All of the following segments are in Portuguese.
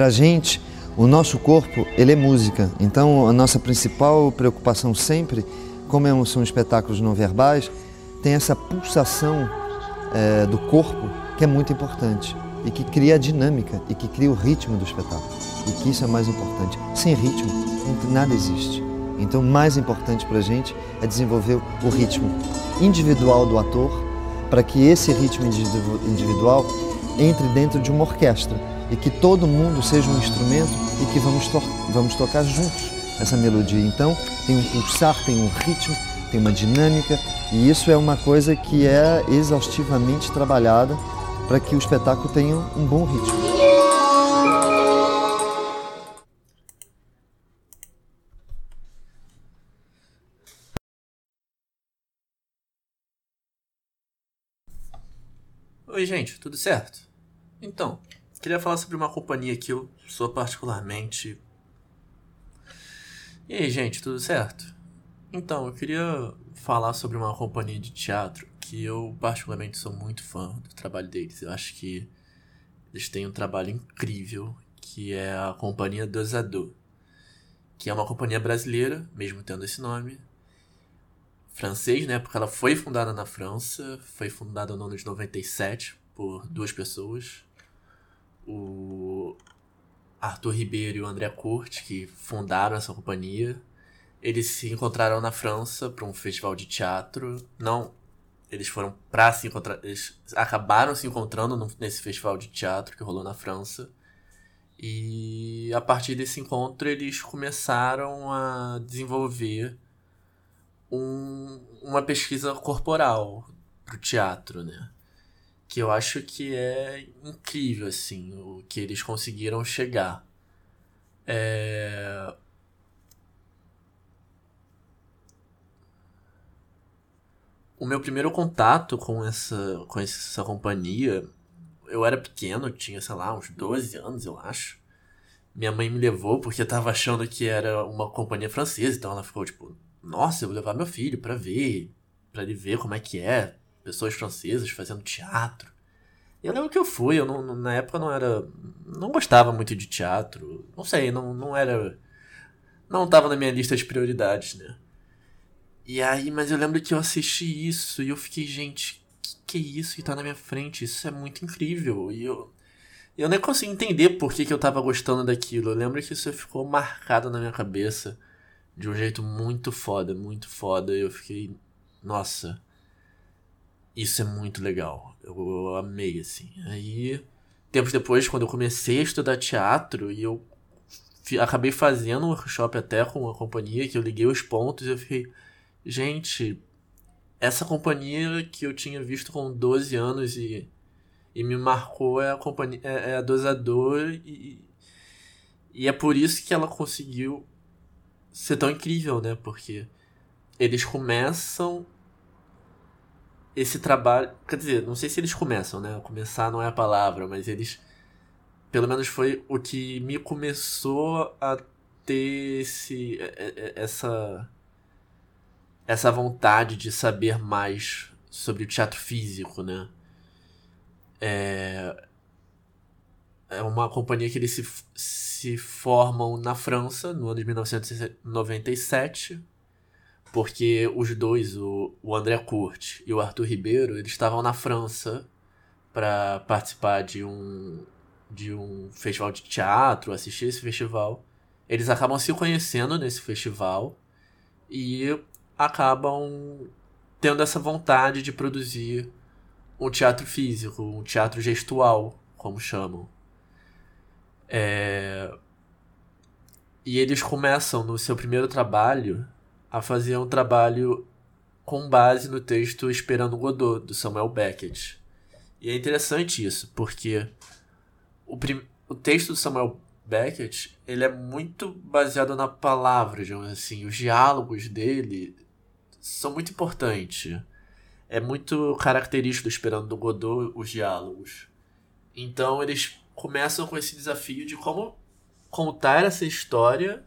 Para a gente, o nosso corpo ele é música. Então, a nossa principal preocupação sempre, como é são espetáculos não verbais, tem essa pulsação é, do corpo que é muito importante e que cria a dinâmica e que cria o ritmo do espetáculo. E que isso é mais importante. Sem ritmo, nada existe. Então, o mais importante para a gente é desenvolver o ritmo individual do ator, para que esse ritmo individual entre dentro de uma orquestra e que todo mundo seja um instrumento e que vamos, to vamos tocar juntos essa melodia. Então, tem um pulsar, tem um ritmo, tem uma dinâmica e isso é uma coisa que é exaustivamente trabalhada para que o espetáculo tenha um bom ritmo. Oi, gente, tudo certo? Então, queria falar sobre uma companhia que eu sou particularmente. E aí, gente, tudo certo? Então, eu queria falar sobre uma companhia de teatro que eu particularmente sou muito fã do trabalho deles. Eu acho que eles têm um trabalho incrível, que é a Companhia Dosador, que é uma companhia brasileira, mesmo tendo esse nome, francês, né? Porque ela foi fundada na França, foi fundada no ano de 97 por duas pessoas, o Arthur Ribeiro e o André Curti, que fundaram essa companhia. Eles se encontraram na França para um festival de teatro. Não, eles foram para se encontrar, eles acabaram se encontrando nesse festival de teatro que rolou na França. E a partir desse encontro eles começaram a desenvolver um, uma pesquisa corporal pro teatro, né? Que eu acho que é incrível, assim, o que eles conseguiram chegar. É... O meu primeiro contato com essa, com essa companhia, eu era pequeno, tinha, sei lá, uns 12 anos, eu acho. Minha mãe me levou porque tava achando que era uma companhia francesa, então ela ficou tipo, nossa, eu vou levar meu filho para ver, para ele ver como é que é, pessoas francesas fazendo teatro. E eu lembro que eu fui, eu não, na época não era, não gostava muito de teatro, não sei, não, não era, não tava na minha lista de prioridades, né? E aí, mas eu lembro que eu assisti isso e eu fiquei, gente, que que é isso que tá na minha frente? Isso é muito incrível. E eu, eu nem consigo entender por que, que eu tava gostando daquilo. Eu lembro que isso ficou marcado na minha cabeça de um jeito muito foda, muito foda. Eu fiquei, nossa, isso é muito legal. Eu, eu amei, assim. Aí, tempos depois, quando eu comecei a estudar teatro, e eu acabei fazendo um workshop até com uma companhia, que eu liguei os pontos e eu fiquei, gente, essa companhia que eu tinha visto com 12 anos e, e me marcou é a companhia é, é a dosador e, e é por isso que ela conseguiu ser tão incrível, né? Porque eles começam esse trabalho. Quer dizer, não sei se eles começam, né? Começar não é a palavra, mas eles. Pelo menos foi o que me começou a ter esse, essa. Essa vontade de saber mais sobre o teatro físico, né? É, é uma companhia que eles se, se formam na França no ano de 1997, porque os dois, o, o André Curti e o Arthur Ribeiro, eles estavam na França para participar de um de um festival de teatro, assistir esse festival. Eles acabam se conhecendo nesse festival e acabam tendo essa vontade de produzir um teatro físico, um teatro gestual, como chamam. É... E eles começam no seu primeiro trabalho a fazer um trabalho com base no texto Esperando Godot, do Samuel Beckett. E é interessante isso, porque o, prim... o texto do Samuel Beckett ele é muito baseado na palavra, assim. Os diálogos dele são muito importantes. É muito característico do Esperando Godot os diálogos. Então eles começam com esse desafio de como contar essa história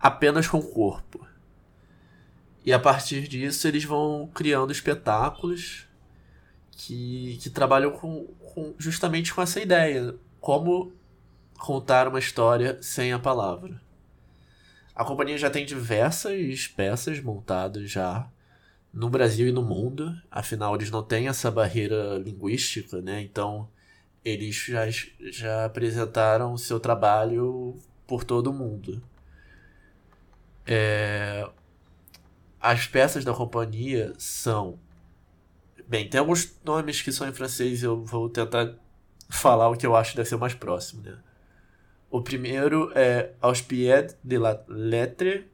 apenas com o corpo. E a partir disso eles vão criando espetáculos que, que trabalham com, com, justamente com essa ideia. Como contar uma história sem a palavra. A companhia já tem diversas peças montadas já no Brasil e no mundo, afinal eles não têm essa barreira linguística, né? Então eles já, já apresentaram seu trabalho por todo o mundo. É... As peças da companhia são. Bem, tem alguns nomes que são em francês, eu vou tentar falar o que eu acho que deve ser mais próximo, né? O primeiro é Aos pieds de la lettre,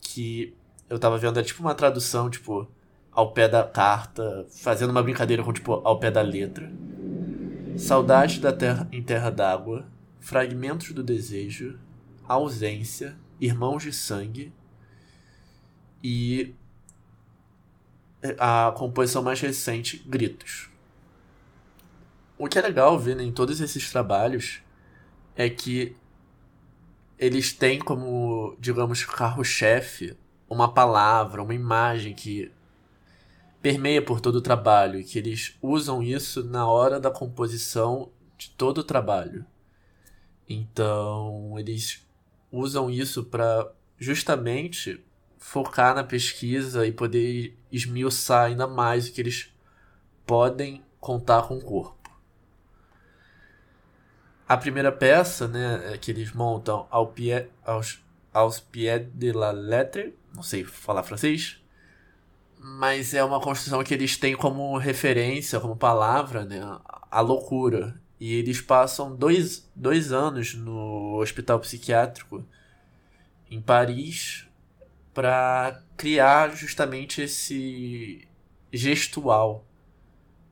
que eu tava vendo, é tipo uma tradução, tipo, ao pé da carta, fazendo uma brincadeira com, tipo, ao pé da letra. Saudade da terra em terra d'água, fragmentos do desejo, ausência, irmãos de sangue e a composição mais recente, Gritos. O que é legal ver né, em todos esses trabalhos é que eles têm como, digamos, carro-chefe uma palavra, uma imagem que permeia por todo o trabalho, e que eles usam isso na hora da composição de todo o trabalho. Então, eles usam isso para justamente focar na pesquisa e poder esmiuçar ainda mais o que eles podem contar com o corpo. A primeira peça, né, é que eles montam ao pie, aos, aos pieds de la lettre, não sei falar francês, mas é uma construção que eles têm como referência, como palavra, né, a loucura. E eles passam dois, dois anos no hospital psiquiátrico em Paris para criar justamente esse gestual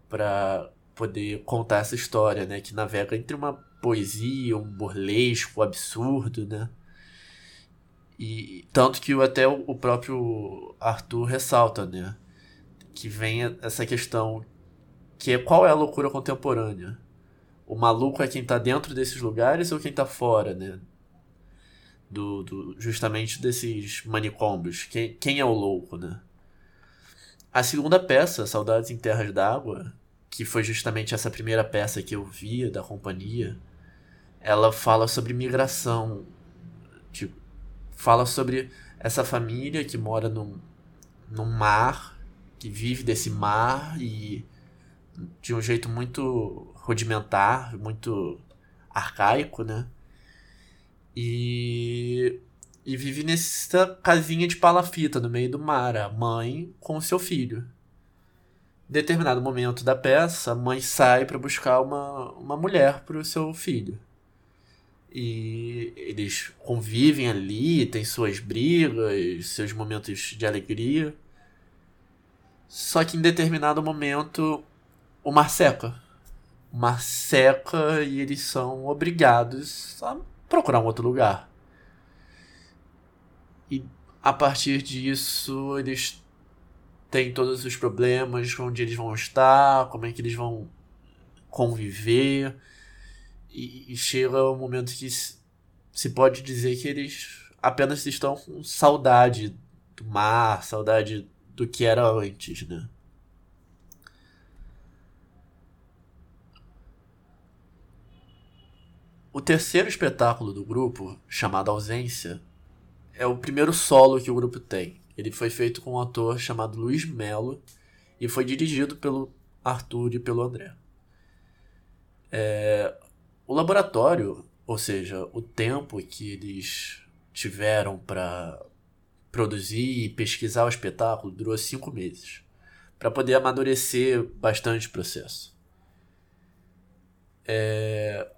para poder contar essa história, né, que navega entre uma poesia, um burlesco, absurdo, né? E tanto que até o próprio Arthur ressalta, né? Que vem essa questão que é qual é a loucura contemporânea? O maluco é quem está dentro desses lugares ou quem está fora, né? Do, do, justamente desses manicômios. Quem, quem é o louco, né? A segunda peça, Saudades em Terras d'Água, que foi justamente essa primeira peça que eu via da companhia, ela fala sobre migração. Tipo, fala sobre essa família que mora num, num mar, que vive desse mar e de um jeito muito rudimentar, muito arcaico, né? E, e vive nessa casinha de palafita no meio do mar, a mãe com seu filho. Em determinado momento da peça, a mãe sai para buscar uma, uma mulher para o seu filho. E eles convivem ali, têm suas brigas, seus momentos de alegria. Só que em determinado momento o mar seca. O mar seca e eles são obrigados a procurar um outro lugar. E a partir disso eles têm todos os problemas, onde eles vão estar, como é que eles vão conviver e, e chega um momento que se pode dizer que eles apenas estão com saudade do mar, saudade do que era antes, né? O terceiro espetáculo do grupo, chamado Ausência, é o primeiro solo que o grupo tem. Ele foi feito com um ator chamado Luiz Melo e foi dirigido pelo Arthur e pelo André. É, o laboratório, ou seja, o tempo que eles tiveram para produzir e pesquisar o espetáculo durou cinco meses para poder amadurecer bastante o processo. É...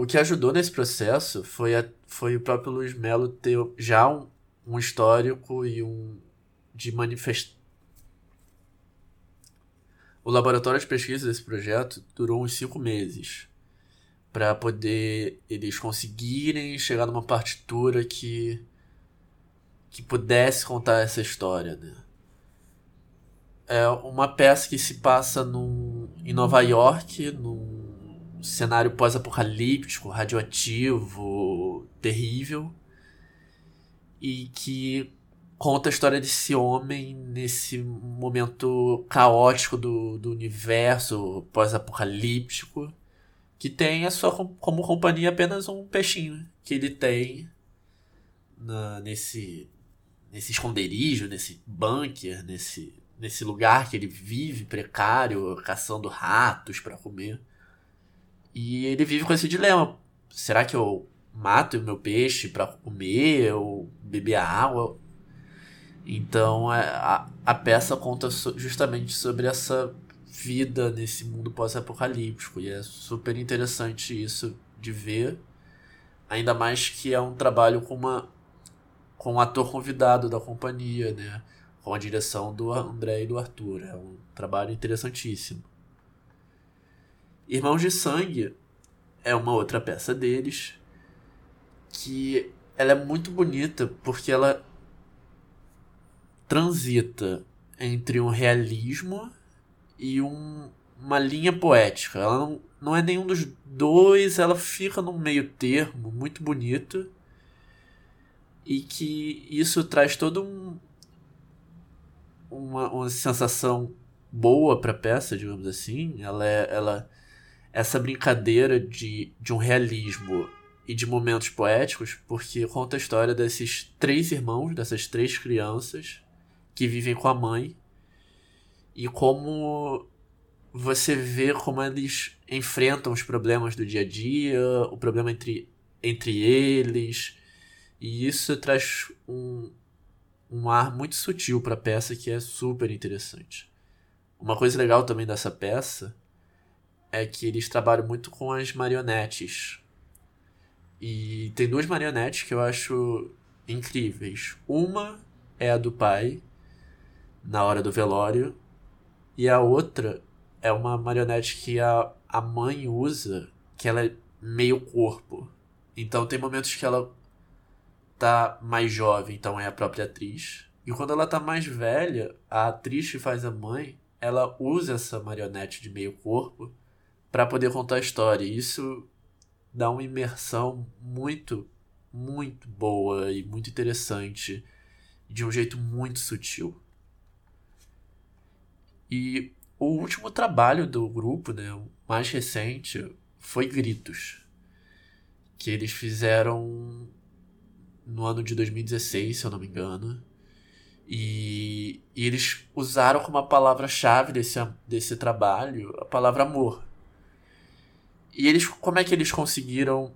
O que ajudou nesse processo foi, a... foi o próprio Luiz Melo ter já um, um histórico e um de manifest... O laboratório de pesquisa desse projeto durou uns cinco meses para poder eles conseguirem chegar numa partitura que que pudesse contar essa história, né? É uma peça que se passa num, em Nova York, num cenário pós-apocalíptico, radioativo, terrível, e que conta a história desse homem nesse momento caótico do, do universo pós-apocalíptico que tem a sua como companhia apenas um peixinho que ele tem na, nesse nesse esconderijo, nesse bunker, nesse nesse lugar que ele vive precário, caçando ratos para comer. E ele vive com esse dilema: será que eu mato o meu peixe para comer ou beber água? Então é, a, a peça conta justamente sobre essa vida nesse mundo pós-apocalíptico e é super interessante isso de ver, ainda mais que é um trabalho com uma com um ator convidado da companhia, né? Com a direção do André e do Arthur. É um trabalho interessantíssimo. Irmãos de Sangue é uma outra peça deles que ela é muito bonita porque ela transita entre um realismo e um, uma linha poética. Ela não, não é nenhum dos dois, ela fica num meio termo muito bonito e que isso traz todo um uma, uma sensação boa para a peça, digamos assim. Ela é ela essa brincadeira de, de um realismo e de momentos poéticos, porque conta a história desses três irmãos, dessas três crianças que vivem com a mãe e como você vê como eles enfrentam os problemas do dia a dia, o problema entre, entre eles, e isso traz um, um ar muito sutil para a peça que é super interessante. Uma coisa legal também dessa peça é que eles trabalham muito com as marionetes. E tem duas marionetes que eu acho incríveis. Uma é a do pai, na hora do velório, e a outra é uma marionete que a, a mãe usa, que ela é meio corpo. Então tem momentos que ela tá mais jovem, então é a própria atriz. E quando ela tá mais velha, a atriz que faz a mãe, ela usa essa marionete de meio corpo para poder contar a história. E isso dá uma imersão muito, muito boa e muito interessante, de um jeito muito sutil. E o último trabalho do grupo, né, o mais recente, foi Gritos, que eles fizeram no ano de 2016, se eu não me engano. E, e eles usaram como a palavra-chave desse, desse trabalho a palavra amor. E eles, como é que eles conseguiram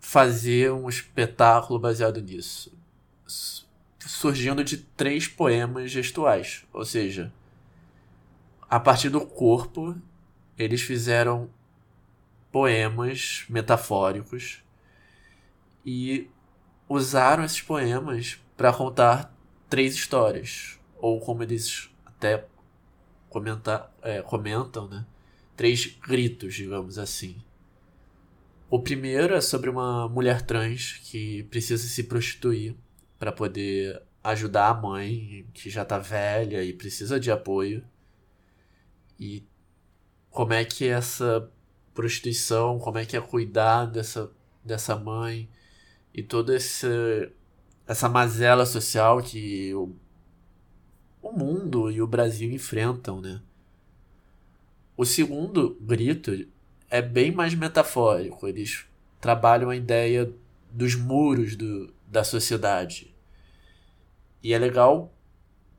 fazer um espetáculo baseado nisso? Surgindo de três poemas gestuais, ou seja, a partir do corpo, eles fizeram poemas metafóricos e usaram esses poemas para contar três histórias, ou como eles até comentar, é, comentam, né? Três gritos, digamos assim. O primeiro é sobre uma mulher trans que precisa se prostituir para poder ajudar a mãe, que já está velha e precisa de apoio. E como é que essa prostituição, como é que é cuidar dessa, dessa mãe e toda esse, essa mazela social que o, o mundo e o Brasil enfrentam, né? O segundo grito é bem mais metafórico. Eles trabalham a ideia dos muros do, da sociedade. E é legal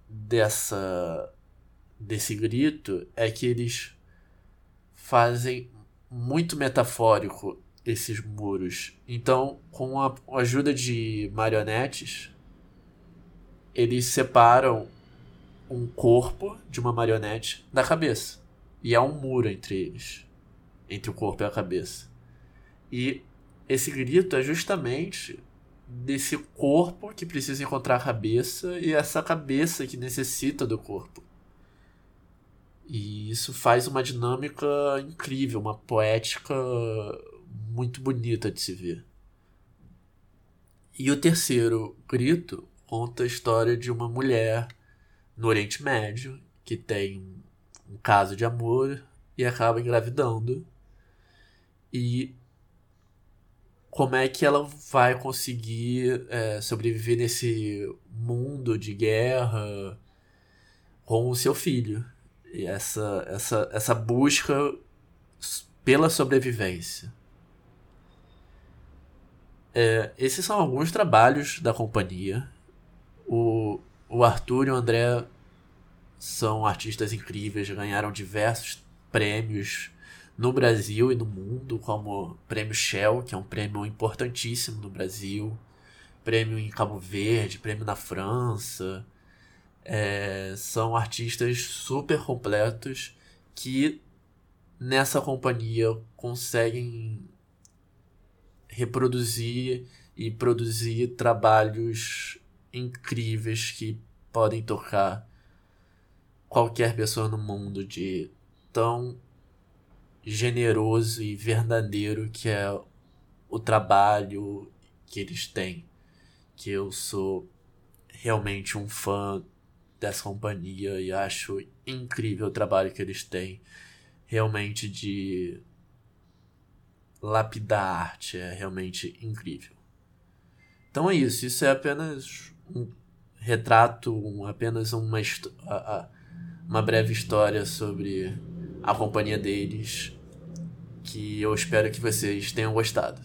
dessa desse grito é que eles fazem muito metafórico esses muros. Então, com a ajuda de marionetes, eles separam um corpo de uma marionete da cabeça. E há um muro entre eles entre o corpo e a cabeça. E esse grito é justamente desse corpo que precisa encontrar a cabeça e essa cabeça que necessita do corpo. E isso faz uma dinâmica incrível, uma poética muito bonita de se ver. E o terceiro grito conta a história de uma mulher no Oriente Médio que tem um caso de amor e acaba engravidando. E como é que ela vai conseguir é, sobreviver nesse mundo de guerra com o seu filho? E essa, essa, essa busca pela sobrevivência. É, esses são alguns trabalhos da companhia. O, o Arthur e o André são artistas incríveis, ganharam diversos prêmios no Brasil e no mundo, como Prêmio Shell, que é um prêmio importantíssimo no Brasil, prêmio em Cabo Verde, prêmio na França. É, são artistas super completos que nessa companhia conseguem reproduzir e produzir trabalhos incríveis que podem tocar qualquer pessoa no mundo de tão generoso e verdadeiro que é o trabalho que eles têm. Que eu sou realmente um fã dessa companhia e acho incrível o trabalho que eles têm. Realmente de lapidar arte, é realmente incrível. Então é isso, isso é apenas um retrato, um, apenas uma, uma breve história sobre a companhia deles, que eu espero que vocês tenham gostado.